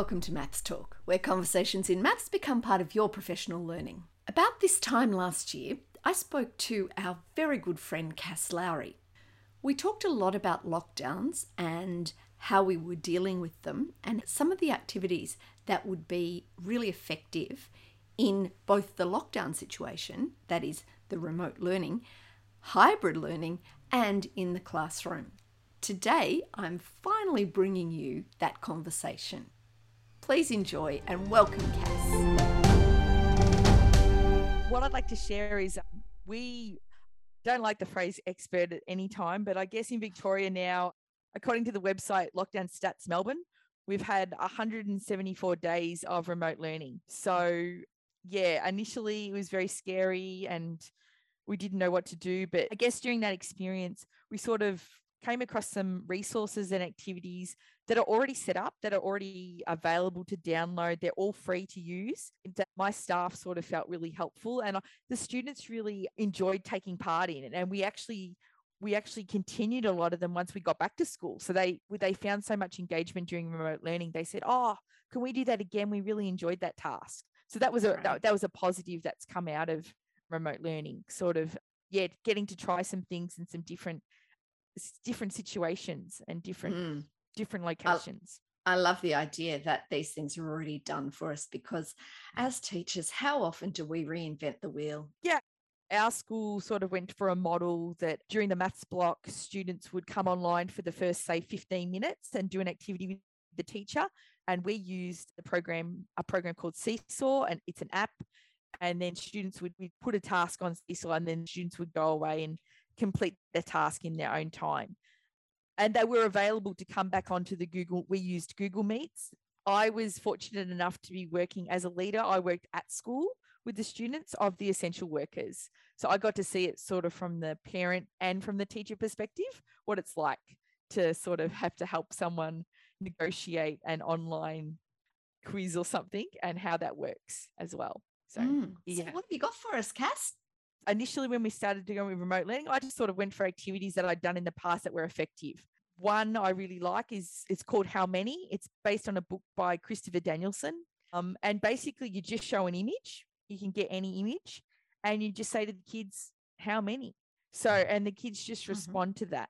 welcome to Maths Talk, where conversations in maths become part of your professional learning. About this time last year, I spoke to our very good friend Cass Lowry. We talked a lot about lockdowns and how we were dealing with them, and some of the activities that would be really effective in both the lockdown situation, that is, the remote learning, hybrid learning, and in the classroom. Today, I'm finally bringing you that conversation. Please enjoy and welcome, Cass. What I'd like to share is um, we don't like the phrase expert at any time, but I guess in Victoria now, according to the website Lockdown Stats Melbourne, we've had 174 days of remote learning. So, yeah, initially it was very scary and we didn't know what to do. But I guess during that experience, we sort of came across some resources and activities that are already set up, that are already available to download. They're all free to use. That my staff sort of felt really helpful, and uh, the students really enjoyed taking part in it. And we actually we actually continued a lot of them once we got back to school. So they they found so much engagement during remote learning. They said, "Oh, can we do that again? We really enjoyed that task." So that was a right. that, that was a positive that's come out of remote learning. Sort of yeah, getting to try some things in some different different situations and different mm. different locations. I, I love the idea that these things are already done for us because as teachers, how often do we reinvent the wheel? Yeah, our school sort of went for a model that during the maths block, students would come online for the first, say, 15 minutes and do an activity with the teacher. And we used the program, a program called Seesaw, and it's an app. And then students would we put a task on Seesaw, and then students would go away and complete the task in their own time. And they were available to come back onto the Google. We used Google Meets. I was fortunate enough to be working as a leader. I worked at school with the students of the essential workers. So I got to see it sort of from the parent and from the teacher perspective, what it's like to sort of have to help someone negotiate an online quiz or something and how that works as well. So, mm. yeah. So what have you got for us, Cass? Initially when we started doing remote learning, I just sort of went for activities that I'd done in the past that were effective. One I really like is it's called How Many. It's based on a book by Christopher Danielson. Um, and basically, you just show an image. You can get any image, and you just say to the kids, "How many?" So, and the kids just mm-hmm. respond mm-hmm. to that.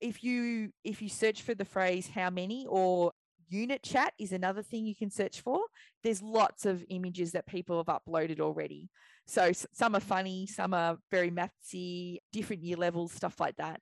If you if you search for the phrase "How many" or unit chat is another thing you can search for. There's lots of images that people have uploaded already. So some are funny, some are very mathsy, different year levels, stuff like that.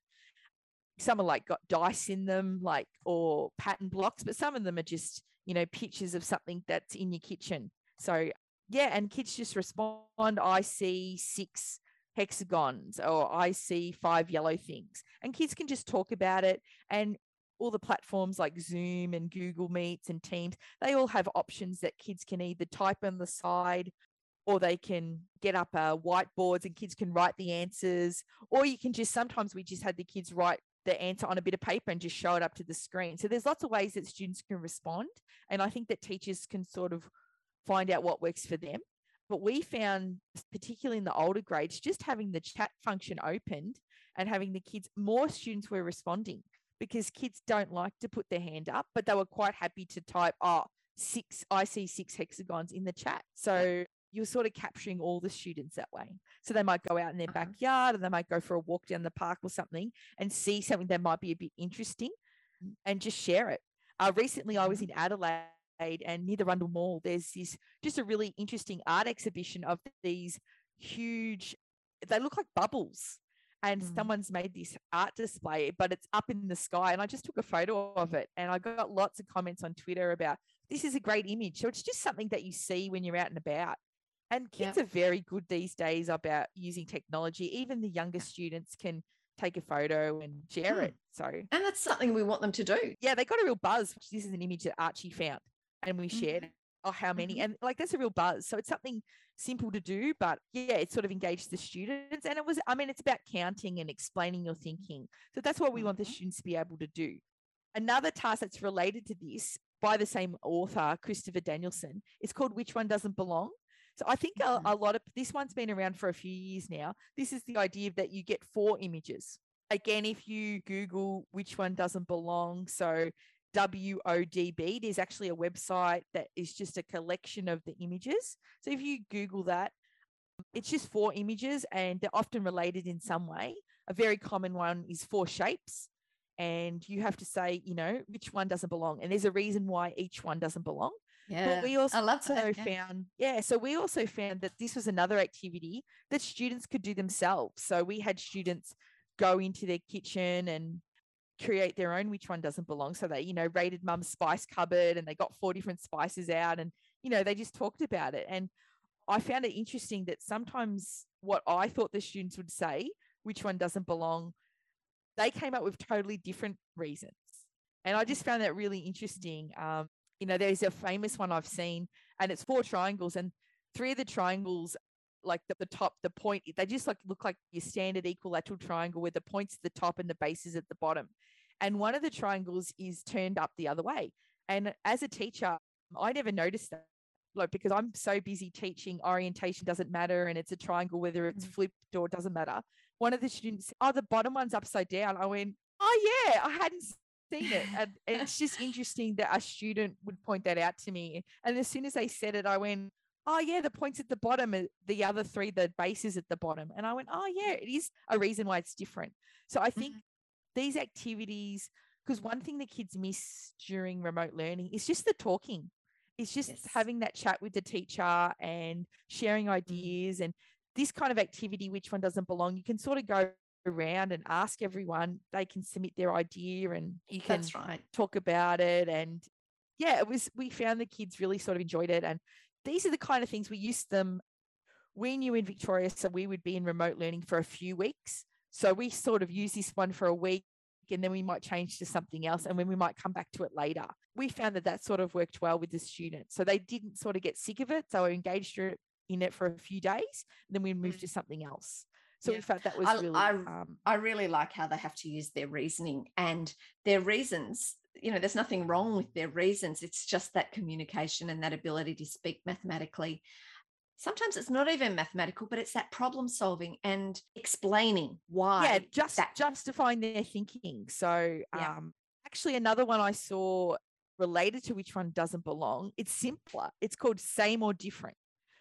Some are like got dice in them, like or pattern blocks, but some of them are just, you know, pictures of something that's in your kitchen. So yeah, and kids just respond, I see six hexagons or I see five yellow things. And kids can just talk about it. And all the platforms like Zoom and Google Meets and Teams, they all have options that kids can either type on the side or they can get up uh, whiteboards and kids can write the answers or you can just sometimes we just had the kids write the answer on a bit of paper and just show it up to the screen. So there's lots of ways that students can respond and i think that teachers can sort of find out what works for them. But we found particularly in the older grades just having the chat function opened and having the kids more students were responding because kids don't like to put their hand up but they were quite happy to type oh six i see six hexagons in the chat. So you're sort of capturing all the students that way. So they might go out in their uh-huh. backyard and they might go for a walk down the park or something and see something that might be a bit interesting mm. and just share it. Uh, recently, I was mm-hmm. in Adelaide and near the Rundle Mall, there's this just a really interesting art exhibition of these huge, they look like bubbles. And mm. someone's made this art display, but it's up in the sky. And I just took a photo of it. And I got lots of comments on Twitter about this is a great image. So it's just something that you see when you're out and about. And kids yep. are very good these days about using technology. Even the younger students can take a photo and share hmm. it. So, and that's something we want them to do. Yeah, they got a real buzz. This is an image that Archie found and we shared. Mm-hmm. Oh, how many? Mm-hmm. And like that's a real buzz. So it's something simple to do, but yeah, it sort of engaged the students. And it was, I mean, it's about counting and explaining your thinking. So that's what we mm-hmm. want the mm-hmm. students to be able to do. Another task that's related to this by the same author, Christopher Danielson, is called Which One Doesn't Belong. So I think a, a, lot of this one's been around for a few years now. This is the idea that you get four images. Again, if you Google which one doesn't belong, so WODB. There's actually a website that is just a collection of the images. So if you Google that, it's just four images and they're often related in some way. A very common one is four shapes. And you have to say, you know, which one doesn't belong. And there's a reason why each one doesn't belong. Yeah. But we also I love that. yeah. found, yeah, so we also found that this was another activity that students could do themselves. So we had students go into their kitchen and create their own which one doesn't belong. So they, you know, rated mum's spice cupboard and they got four different spices out and, you know, they just talked about it. And I found it interesting that sometimes what I thought the students would say, which one doesn't belong, they came up with totally different reasons. And I just found that really interesting. Um, you know, there's a famous one I've seen, and it's four triangles, and three of the triangles, like the, the top, the point, they just like look like your standard equilateral triangle where the points at the top and the base is at the bottom. And one of the triangles is turned up the other way. And as a teacher, I never noticed that. Like because I'm so busy teaching orientation doesn't matter and it's a triangle whether it's Mhm. flipped or doesn't matter. One of the students, oh, the bottom one's upside down. I went, oh yeah, I hadn't seen it. And it's just interesting that a student would point that out to me. And as soon as they said it, I went, oh yeah, the points at the bottom, uh, the other three, the base is at the bottom. And I went, oh yeah, it is a reason why it's different. So I think mm-hmm. these activities, because one thing the kids miss during remote learning is just the talking. It's just Yes. having that chat with the teacher and sharing mm. ideas and this kind of activity, which one doesn't belong, you can sort of go around and ask everyone. They can submit their idea and you can That's right. talk about it and yeah it was we found the kids really sort of enjoyed it and these are the kind of things we used them we knew in victoria so we would be in remote learning for a few weeks so we sort of use this one for a week and then we might change to something else and then we might come back to it later we found that that sort of worked well with the students so they didn't sort of get sick of it so we engaged in it for a few days then we moved Mm. to something else so Yeah. we felt that was I- really I um, I really like how they have to use their reasoning and their reasons. You know, there's nothing wrong with their reasons. It's just that communication and that ability to speak mathematically. Sometimes it's not even mathematical, but it's that problem solving and explaining why. yeah just that- justifying their thinking so Yeah. um actually another one i saw related to which one doesn't belong it's simpler it's called same or different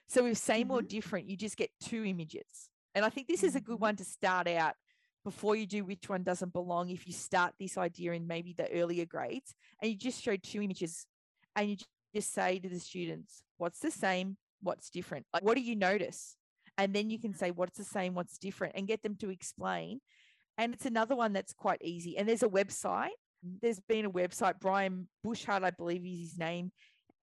so with same or Mhm. different you just get two images and i think this is a good Mhm. one to start out before you do which one doesn't belong if you start this idea in maybe the earlier grades and you just show two images and you just say to the students what's the same? What's different? Like what do you notice? And then you can say what's the same? What's different? and get them to explain. And it's another one that's quite easy. And there's a website. There's been a website. Brian bushart i believe is his name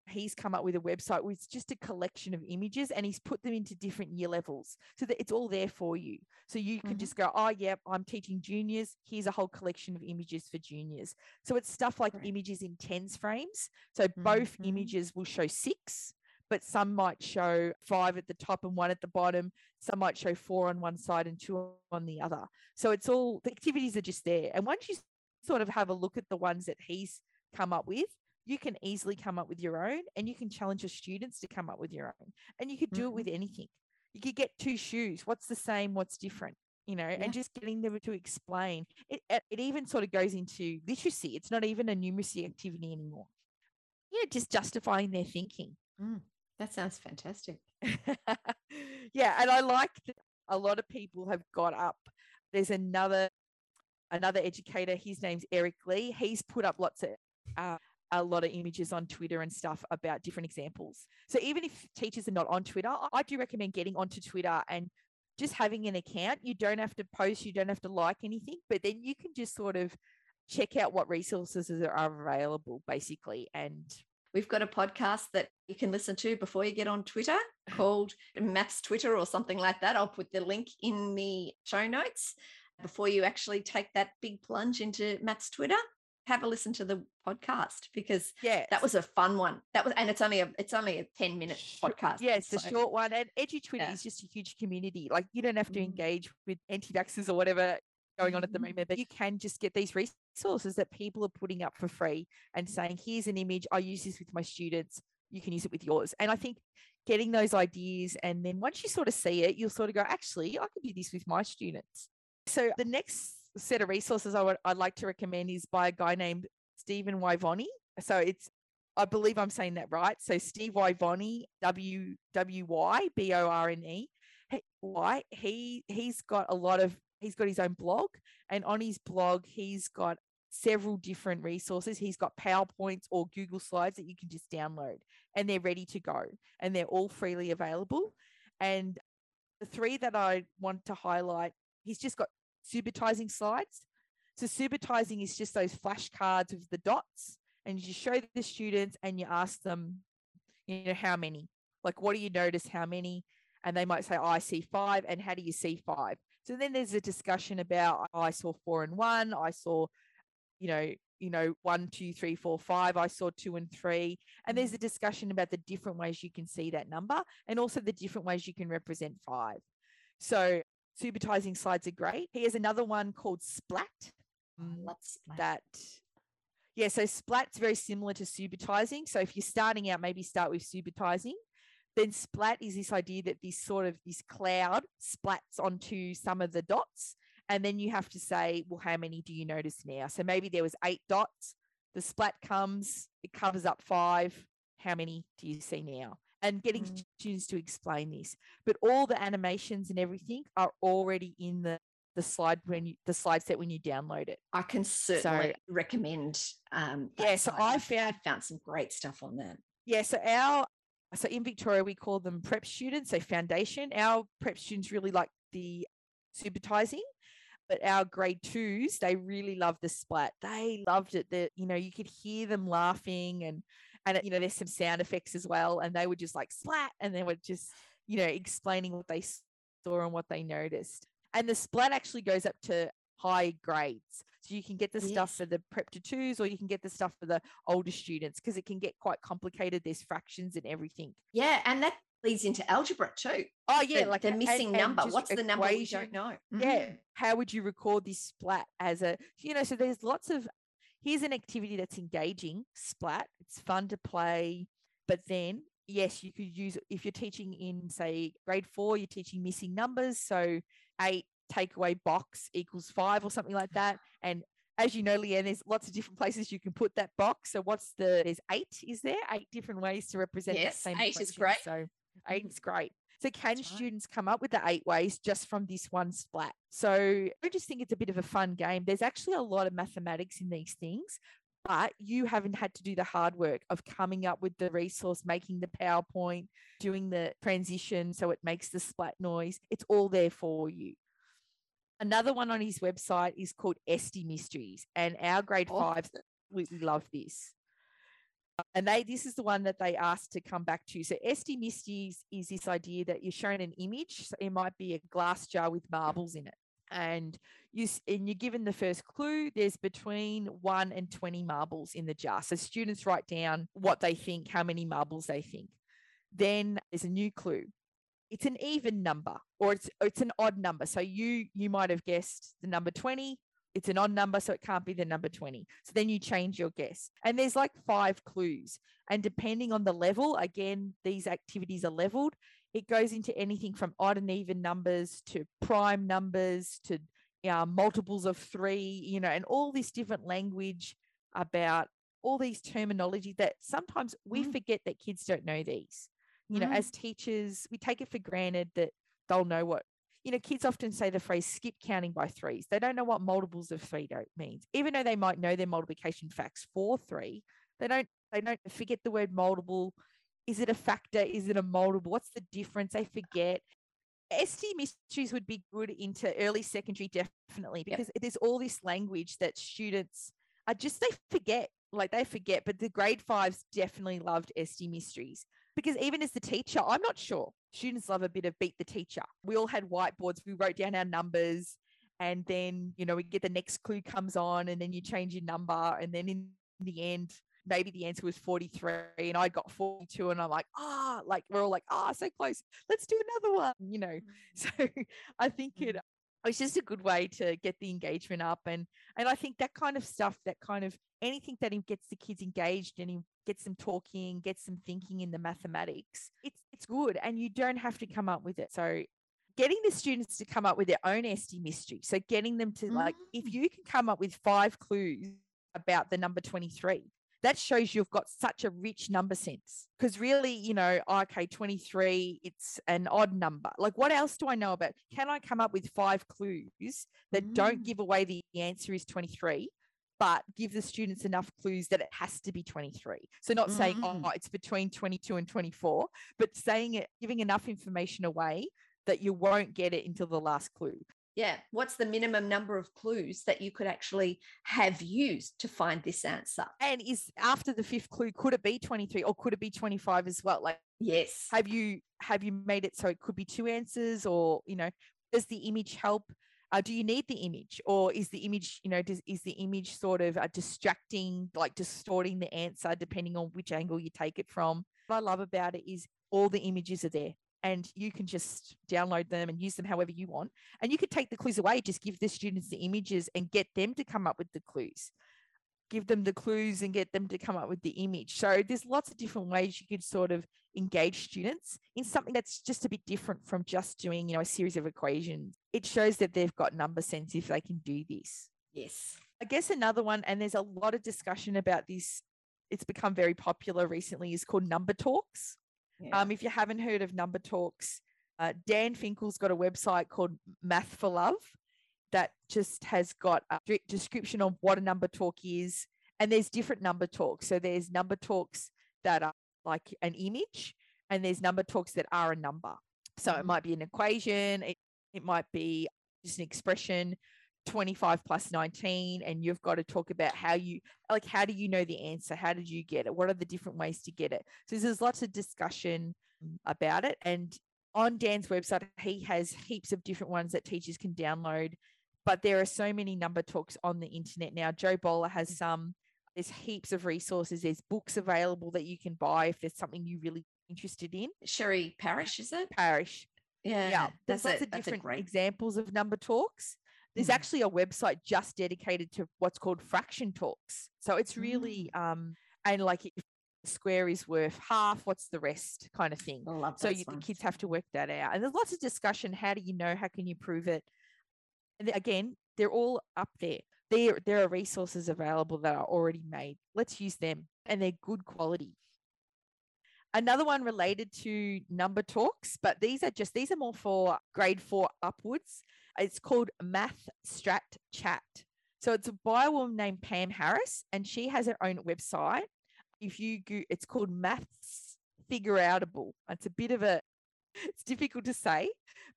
he's come up with a website with just a collection of images and he's put them into different year levels so that it's all there for you. So you can Mhm. just go oh yeah i'm teaching juniors. Here's a whole collection of images for juniors. So it's stuff like Right. images in tens frames. So both Mhm. images will show six but some might show five at the top and one at the bottom. Some might show four on one side and two on the other. So it's all the activities are just there. And once you sort of have a look at the ones that he's come up with you can easily come up with your own and you can challenge your students to come up with your own and you could do it Mhm. with anything you could get two shoes what's the same what's different you know Yeah. and just getting them to explain it it it even sort of goes into literacy it's not even a numeracy activity anymore yeah just justifying their thinking that sounds fantastic. yeah, and I like that a lot of people have got up. There's another another educator. His name's Eric Lee. He's put up lots of uh, a lot of images on Twitter and stuff about different examples. So even if teachers are not on Twitter, I- do recommend getting onto Twitter and just having an account. You don't have to post, you don't have to like anything, but then you can just sort of check out what resources are are available, basically. And We've got a podcast that you can listen to before you get on Twitter called Maths Twitter or something like that. I'll put the link in the show notes before you actually take that big plunge into Maths Twitter. Have a listen to the podcast because yeah, that was a fun one. That was, and it's only a it's only a ten minute podcast. Yeah, it's a short one. And Edu Twitter Yeah. is just a huge community. Like you don't have to Mhm. engage with anti vaxxers or whatever going on at the Mhm. moment, but you can just get these resources that people are putting up for free and saying, here's an image. I use this with my students. You can use it with yours. And I think getting those ideas and then once you sort of see it, you'll sort of go, actually, I could do this with my students. So the next set of resources I would I'd like to recommend is by a guy named Stephen Wyborney. So it's I believe I'm saying that right. So Steve Wyborney, W W Y B O R N E. Why he he's got a lot of he's got his own blog, and on his blog he's got several different resources. He's got PowerPoints or Google Slides that you can just download, and they're ready to go, and they're all freely available. And the three that I want to highlight, he's just got subitizing slides. So subitizing is just those flashcards with the dots, and you show the students and you ask them, you know, how many? Like, what do you notice? How many? And they might say, oh, I see five. And how do you see five? So then there's a discussion about oh, I saw four and one, I saw, you know, you know, one, two, three, four, five. I saw two and three. And there's mm. a discussion about the different ways you can see that number and also the different ways you can represent five. So subitizing slides are great. He has another one called Splat. Oh, Splat. That yeah, so Splat's very similar to subitizing. So if you're starting out, maybe start with subitizing. Then splat is this idea that this sort of this cloud splats onto some of the dots and then you have to say, well, how many do you notice now? So maybe there was eight dots. The splat comes, it covers up five. How many do you see now? And getting mm. students to explain this. But all the animations and everything are already in the the slide when you the slide set when you download it. I can certainly so, recommend. Um, yeah, so I found found some great stuff on that. Yeah, so our so in Victoria we call them prep students, so foundation. Our prep students really like the subitizing but our grade twos they really love the splat they loved it that you know you could hear them laughing and and you know there's some sound effects as well and they were just like splat and they were just you know explaining what they saw and what they noticed and the splat actually goes up to high grades so you can get the yes. stuff for the prep to twos or you can get the stuff for the older students because it can get quite complicated there's fractions and everything yeah and that leads into algebra too. Oh yeah, the, like the missing and, number. And What's the number we don't know? Mm-hmm. Yeah. How would you record this splat as a you know, so there's lots of here's an activity that's engaging, splat. It's fun to play, but then yes, you could use if you're teaching in say grade four, you're teaching missing numbers. So eight takeaway box equals five or something like that. And as you know, Leanne, there's lots of different places you can put that box. So what's the there's eight, is there? Eight different ways to represent yes, that same eight question. is great. So Eight mm-hmm. is great. So can students come up with the eight ways just from this one splat? So I just think it's a bit of a fun game. There's actually a lot of mathematics in these things, but you haven't had to do the hard work of coming up with the resource, making the PowerPoint, doing the transition so it makes the splat noise. It's all there for you. Another one on his website is called Esti-Mysteries, and our grade oh. fives absolutely love this and they this is the one that they asked to come back to. So Mysteries is this idea that you're shown an image. So it might be a glass jar with marbles in it. And you and you're given the first clue. There's between one and 20 marbles in the jar. So students write down what they think, how many marbles they think. Then there's a new clue. It's an even number or it's it's an odd number. So you you might have guessed the number 20 it's an odd number, so it can't be the number 20. So then you change your guess. And there's like five clues. And depending on the level, again, these activities are leveled. It goes into anything from odd and even numbers to prime numbers to uh, multiples of three, you know, and all this different language about all these terminology that sometimes we mm. forget that kids don't know these. You know, mm. as teachers, we take it for granted that they'll know what you know, kids often say the phrase skip counting by threes. They don't know what multiples of three don't means, even though they might know their multiplication facts for three. They don't, they don't forget the word multiple. Is it a factor? Is it a multiple? What's the difference? They forget. Esti-mysteries would be good into early secondary, definitely, because yep. there's all this language that students are just, they forget, like they forget, but the grade fives definitely loved Esti-mysteries because even as the teacher, I'm not sure. Students love a bit of beat the teacher. We all had whiteboards. We wrote down our numbers and then, you know, we get the next clue comes on and then you change your number. And then in the end, maybe the answer was 43 and I got 42 and I'm like, ah, like we're all like, ah, so close. Let's do another one, you know. Mm-hmm. So I think it it's just a good way to get the engagement up and and i think that kind of stuff that kind of anything that gets the kids engaged and gets them talking gets them thinking in the mathematics it's it's good and you don't have to come up with it so getting the students to come up with their own Esti-mystery so getting them to like if mm. you can come up with five clues about the number 23 that shows you've got such a rich number sense because really you know okay 23 it's an odd number like what else do i know about can i come up with five clues that mm. don't give away the answer is 23 but give the students enough clues that it has to be 23 so not mm. saying oh mm. it's between 22 and 24 but saying it giving enough information away that you won't get it until the last clue yeah what's the minimum number of clues that you could actually have used to find this answer? And is after the fifth clue could it be 23 or could it be 25 as well? Like yes. have you have you made it so it could be two answers or you know does the image help? Uh, do you need the image or is the image you know does, is the image sort of uh, distracting like distorting the answer depending on which angle you take it from? What i love about it is all the images are there and you can just download them and use them however you want. And you could take the clues away, just give the students the images and get them to come up with the clues. Give them the clues and get them to come up with the image. So there's lots of different ways you could sort of engage students in something that's just a bit different from just doing, you know, a series of equations. It shows that they've got number sense if they can do this. Yes. I guess another one, and there's a lot of discussion about this. It's become very popular recently, is called number talks. Yeah. Um, if you haven't heard of Number Talks, uh, Dan Finkel's got a website called Math for Love that just has got a description of what a number talk is. And there's different number talks. So there's number talks that are like an image, and there's number talks that are a number. So it mm-hmm. might be an equation, it, it might be just an expression, 25 plus 19 and you've got to talk about how you like how do you know the answer? How did you get it? What are the different ways to get it? So there's lots of discussion about it and on dan's website he has heaps of different ones that teachers can download but there are so many number talks on the internet now. Jo Boaler has some there's heaps of resources there's books available that you can buy if there's something you really interested in. Sherry Parrish is it? Parrish. Yeah, yeah. there's lots of different examples of number talks there's mm. actually a website just dedicated to what's called fraction talks. So it's really mm. um and like if square is worth half, what's the rest kind of thing. so you, the kids have to work that out. And there's lots of discussion. How do you know? How can you prove it? And again, they're all up there. There, there are resources available that are already made. Let's use them, and they're good quality. Another one related to number talks, but these are just these are more for grade four upwards. It's called Math Strat Chat. So it's by a woman named Pam Harris, and she has her own website. If you go, it's called Maths Figure Outable. It's a bit of a, it's difficult to say,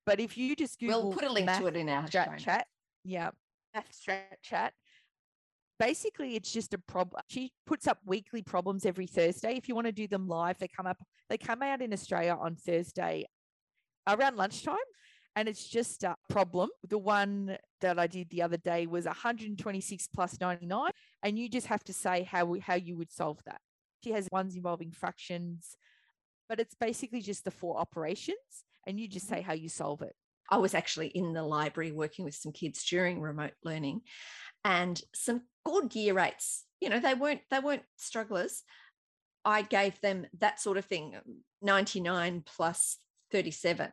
but if you just Google, we'll put a link Math to it in our Strat Chat. Yeah, Math Strat Chat. Basically, it's just a problem. She puts up weekly problems every Thursday. If you want to do them live, they come up. They come out in Australia on Thursday around lunchtime and it's just a problem. The one that I did the other day was 126 plus 99, and you just have to say how how you would solve that. She has ones involving fractions, but it's basically just the four operations, and you just say mm-hmm. how you solve it. I was actually in the library working with some kids during remote learning, and some good year eights. You know, they weren't they weren't strugglers. I gave them that sort of thing, 99 plus 37.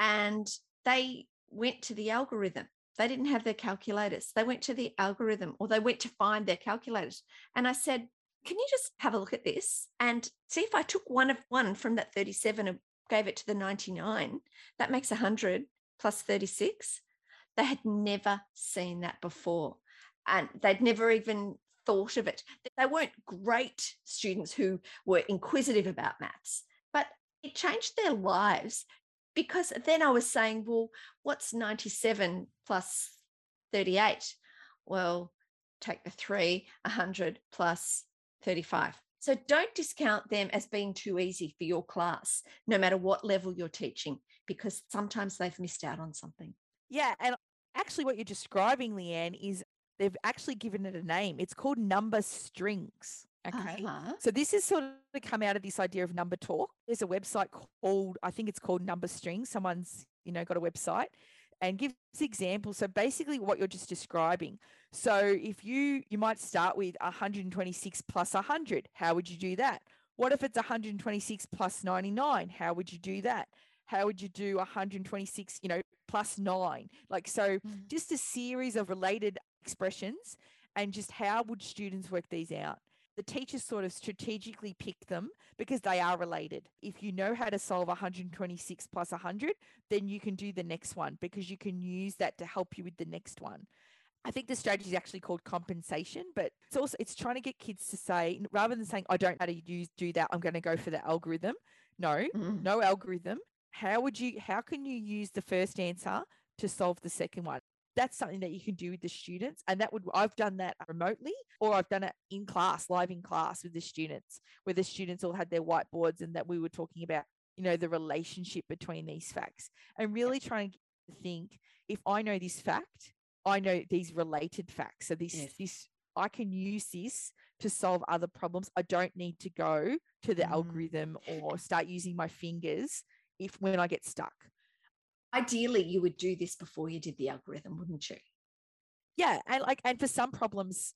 And they went to the algorithm. They didn't have their calculators. They went to the algorithm or they went to find their calculators. And I said, Can you just have a look at this and see if I took one of one from that 37 and gave it to the 99? That makes 100 plus 36. They had never seen that before. And they'd never even thought of it. They weren't great students who were inquisitive about maths, but it changed their lives because then I was saying, well, what's 97 plus 38? Well, take the three, 100 plus 35. So don't discount them as being too easy for your class, no matter what level you're teaching, because sometimes they've missed out on something. Yeah. And actually, what you're describing, Leanne, is they've actually given it a name. It's called number strings. Okay. Uh-huh. So this is sort of come out of this idea of number talk. There's a website called, I think it's called Number String. Someone's, you know, got a website and gives examples. So basically what you're just describing. So if you you might start with 126 plus 100, how would you do that? What if it's 126 plus 99? How would you do that? How would you do 126, you know, plus 9? Like so mm-hmm. just a series of related expressions and just how would students work these out? The teachers sort of strategically pick them because they are related. If you know how to solve 126 plus 100, then you can do the next one because you can use that to help you with the next one. I think the strategy is actually called compensation, but it's also it's trying to get kids to say rather than saying I don't know how to use do that, I'm going to go for the algorithm. No, mm. no algorithm. How would you how can you use the first answer to solve the second one? That's something that you can do with the students. And that would I've done that remotely or I've done it in class, live in class with the students, where the students all had their whiteboards and that we were talking about, you know, the relationship between these facts and really trying to think if I know this fact, I know these related facts. So this yes. this I can use this to solve other problems. I don't need to go to the mm. algorithm or start using my fingers if when I get stuck. Ideally, you would do this before you did the algorithm, wouldn't you? Yeah, and like and for some problems,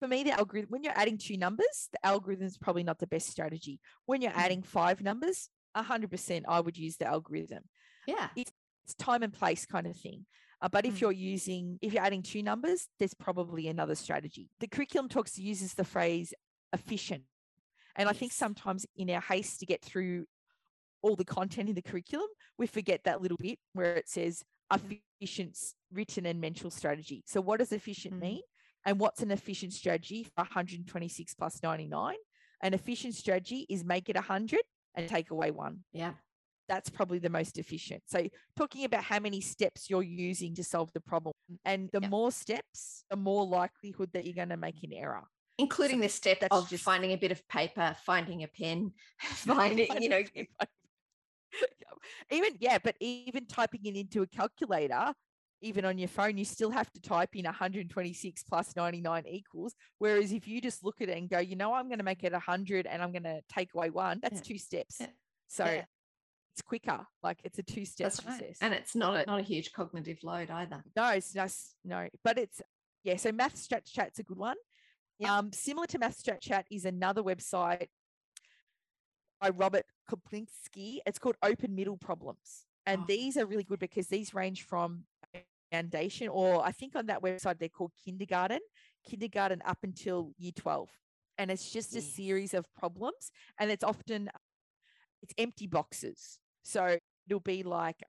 for me, the algorithm when you're adding two numbers, the algorithm is probably not the best strategy. When you're mm. adding five numbers, hundred percent, I would use the algorithm. Yeah, it's, it's time and place kind of thing. Uh, but if mm. you're using, if you're adding two numbers, there's probably another strategy. The curriculum talks uses the phrase efficient. And. I think sometimes in our haste to get through all the content in the curriculum, we forget that little bit where it says mm. efficient written and mental strategy. So what does efficient mm. mean? And what's an efficient strategy for 126 plus 99? An efficient strategy is make it 100 and take away one. Yeah that's probably the most efficient. So, talking about how many steps you're using to solve the problem, and the yep. more steps, the more likelihood that you're going to make an error. Including so the step of just finding a bit of paper, finding a pen, finding, you know. even, yeah, but even typing it into a calculator, even on your phone, you still have to type in 126 plus 99 equals. Whereas if you just look at it and go, you know, I'm going to make it 100 and I'm going to take away one, that's yeah. two steps. Yeah. So yeah it's quicker. Like it's a two step process. Right. And it's not a not a huge cognitive load either. No, it's just no, but it's yeah. So Math Strat Chat's a good one. Um, similar to Math Strat Chat is another website by Robert Kaplinsky. It's called Open Middle Problems. And oh. these are really good because these range from foundation, or I think on that website they're called kindergarten, kindergarten up until year 12. And it's just a series of problems. And it's often it's empty boxes. So it'll be like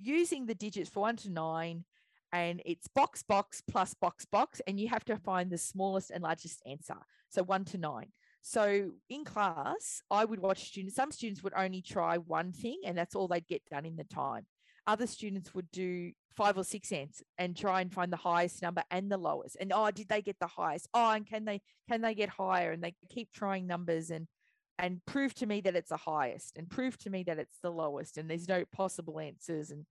using the digits for one to nine, and it's box, box plus box, box, and you have to find the smallest and largest answer. So one to nine. So in class, I would watch students. Some students would only try one thing, and that's all they'd get done in the time. Other students would do five or six ends and try and find the highest number and the lowest. And oh, did they get the highest? Oh, and can they can they get higher? And they keep trying numbers and and prove to me that it's the highest and prove to me that it's the lowest and there's no possible answers and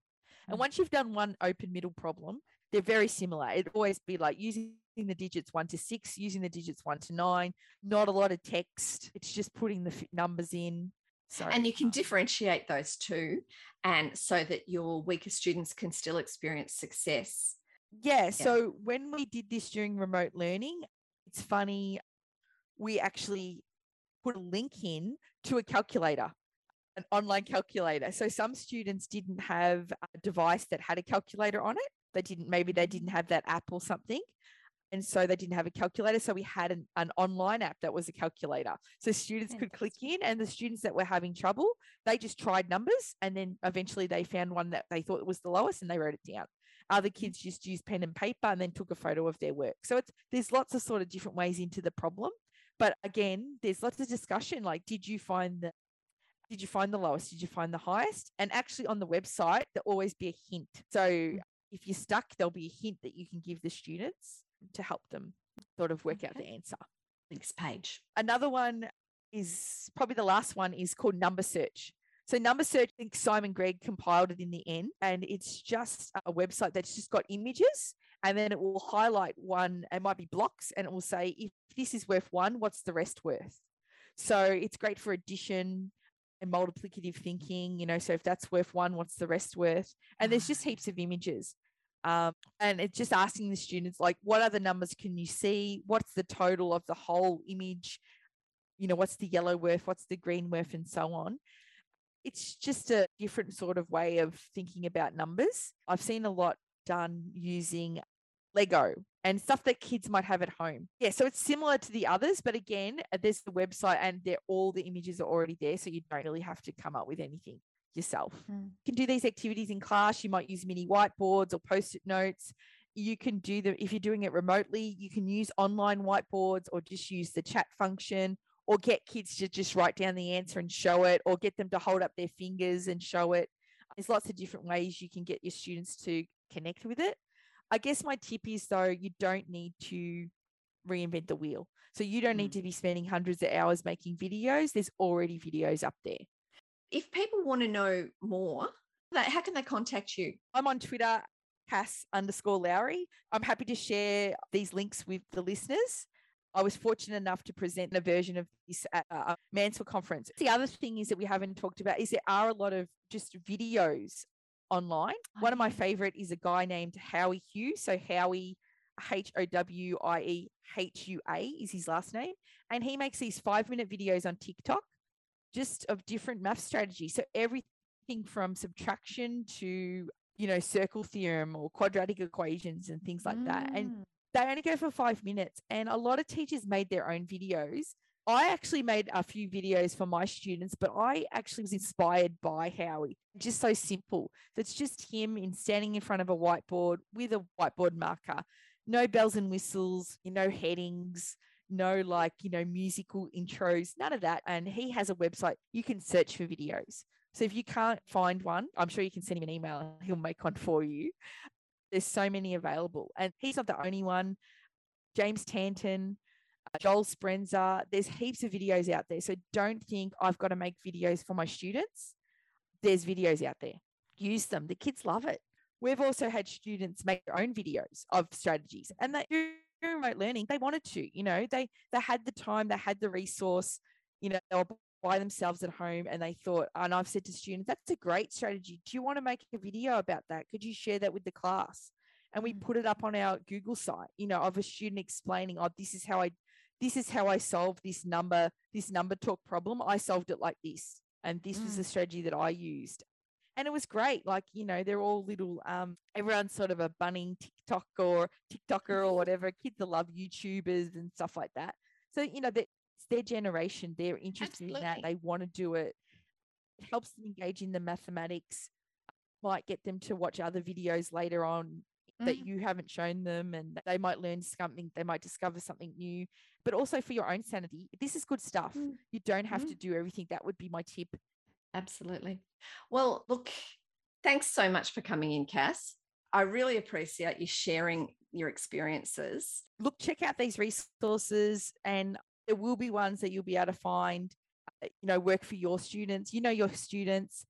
and mm. once you've done one open middle problem they're very similar it'd always be like using the digits one to six using the digits one to nine not a lot of text it's just putting the numbers in so and you can differentiate those two and so that your weaker students can still experience success yeah, yeah. so when we did this during remote learning it's funny we actually put a link in to a calculator, an online calculator. So some students didn't have a device that had a calculator on it. They didn't, maybe they didn't have that app or something. And so they didn't have a calculator. So we had an, an online app that was a calculator. So students could click in, and the students that were having trouble, they just tried numbers. And then eventually they found one that they thought was the lowest and they wrote it down. Other mm. kids just used pen and paper and then took a photo of their work. So it's there's lots of sort of different ways into the problem. But again, there's lots of discussion like, did you find the did you find the lowest? Did you find the highest? And actually on the website, there'll always be a hint. So mm. if you're stuck, there'll be a hint that you can give the students to help them sort of work okay. out the answer. Thanks, Paige. Another one is probably the last one is called number search. So number search, I think Simon Gregg compiled it in the end, and it's just a website that's just got images and then it will highlight one, it might be blocks, and it will say, if this is worth one, what's the rest worth? So it's great for addition and multiplicative thinking, you know, so if that's worth one, what's the rest worth? And there's just ah. heaps of images. Um, and it's just asking the students, like, what other numbers can you see? What's the total of the whole image? You know, what's the yellow worth? What's the green worth? And so on. It's just a different sort of way of thinking about numbers. I've seen a lot done using Lego and stuff that kids might have at home. Yeah, so it's similar to the others, but again, uh, there's the website and all the images are already there, so you don't really have to come up with anything yourself. Mm. You can do these activities in class. You might use mini whiteboards or post-it notes. You can do them if you're doing it remotely. You can use online whiteboards or just use the chat function or get kids to just write down the answer and show it or get them to hold up their fingers and show it. There's lots of different ways you can get your students to connect with it. I guess my tip is though, you don't need to reinvent the wheel. So you don't need mm. to be spending hundreds of hours making videos. There's already videos up there. If people want to know more, how can they contact you? I'm on Twitter, Cass underscore Lowry. I'm happy to share these links with the listeners. I was fortunate enough to present a version of this at uh, a Mansfield conference. The other thing is that we haven't talked about is there are a lot of just videos online. One of my ah. favorite is a guy named Howie Hua. So Howie H O W I E H U A is his last name. And he makes these five minute videos on TikTok just of different math strategies. So everything from subtraction to, you know, circle theorem or quadratic equations and things like mm. that. And mm. they only go for five minutes. And a lot of teachers made their own videos I actually made a few videos for my students, but I actually was inspired by Howie. Just so simple. That's just him in standing in front of a whiteboard with a whiteboard marker. No bells and whistles, you know, headings, no like, you know, musical intros, none of that. And he has a website. You can search for videos. So if you can't find one, I'm sure you can send him an email. He'll make one for you. There's so many available. And he's not the only one. James Tanton, uh, Joel Sprenza. There's heaps of videos out there. So don't think I've got to make videos for my students. There's videos out there. Use them. The kids love it. We've also had students make their own videos of strategies and they remote learning. They wanted to, you know, they they had the time, they had the resource, you know, they were by themselves at home and they thought, and I've said to students, that's a great strategy. Do you want to make a video about that? Could you share that with the class? And we mm. put it up on our Google site, you know, of a student explaining, oh, this is how I this is how I solved this number, this number talk problem. I solved it like this. And this mm. was the mm. strategy that I used. And it was great. Like, you know, they're all little, um, everyone's sort of a bunning TikTok or TikToker or whatever. Kids that love YouTubers and stuff like that. So, you know, it's their generation. They're interested Absolutely. in that. They want to do it. It helps them engage in the mathematics, might get them to watch other videos later on that mm. you haven't shown them and they might learn something they might discover something new but also for your own sanity this is good stuff mm. you don't have mm. to do everything that would be my tip absolutely well look thanks so much for coming in cass i really appreciate you sharing your experiences look check out these resources and there will be ones that you'll be able to find uh, you know work for your students you know your students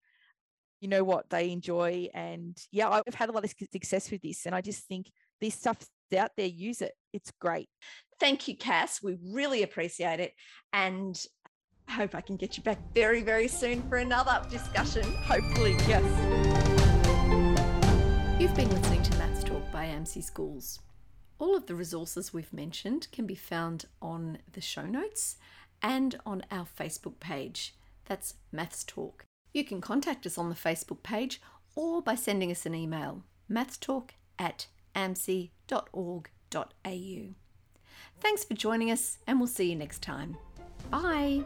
you know what they enjoy. And yeah, I've had a lot of success with this. And I just think this stuff's out there, use it. It's great. Thank you, Cass. We really appreciate it. And I hope I can get you back very, very soon for another discussion. Hopefully, yes. You've been listening to Maths Talk by AMSI Schools. All of the resources we've mentioned can be found on the show notes and on our Facebook page. That's Maths Talk. You can contact us on the Facebook page or by sending us an email mathstalk at amsi.org.au. Thanks for joining us, and we'll see you next time. Bye.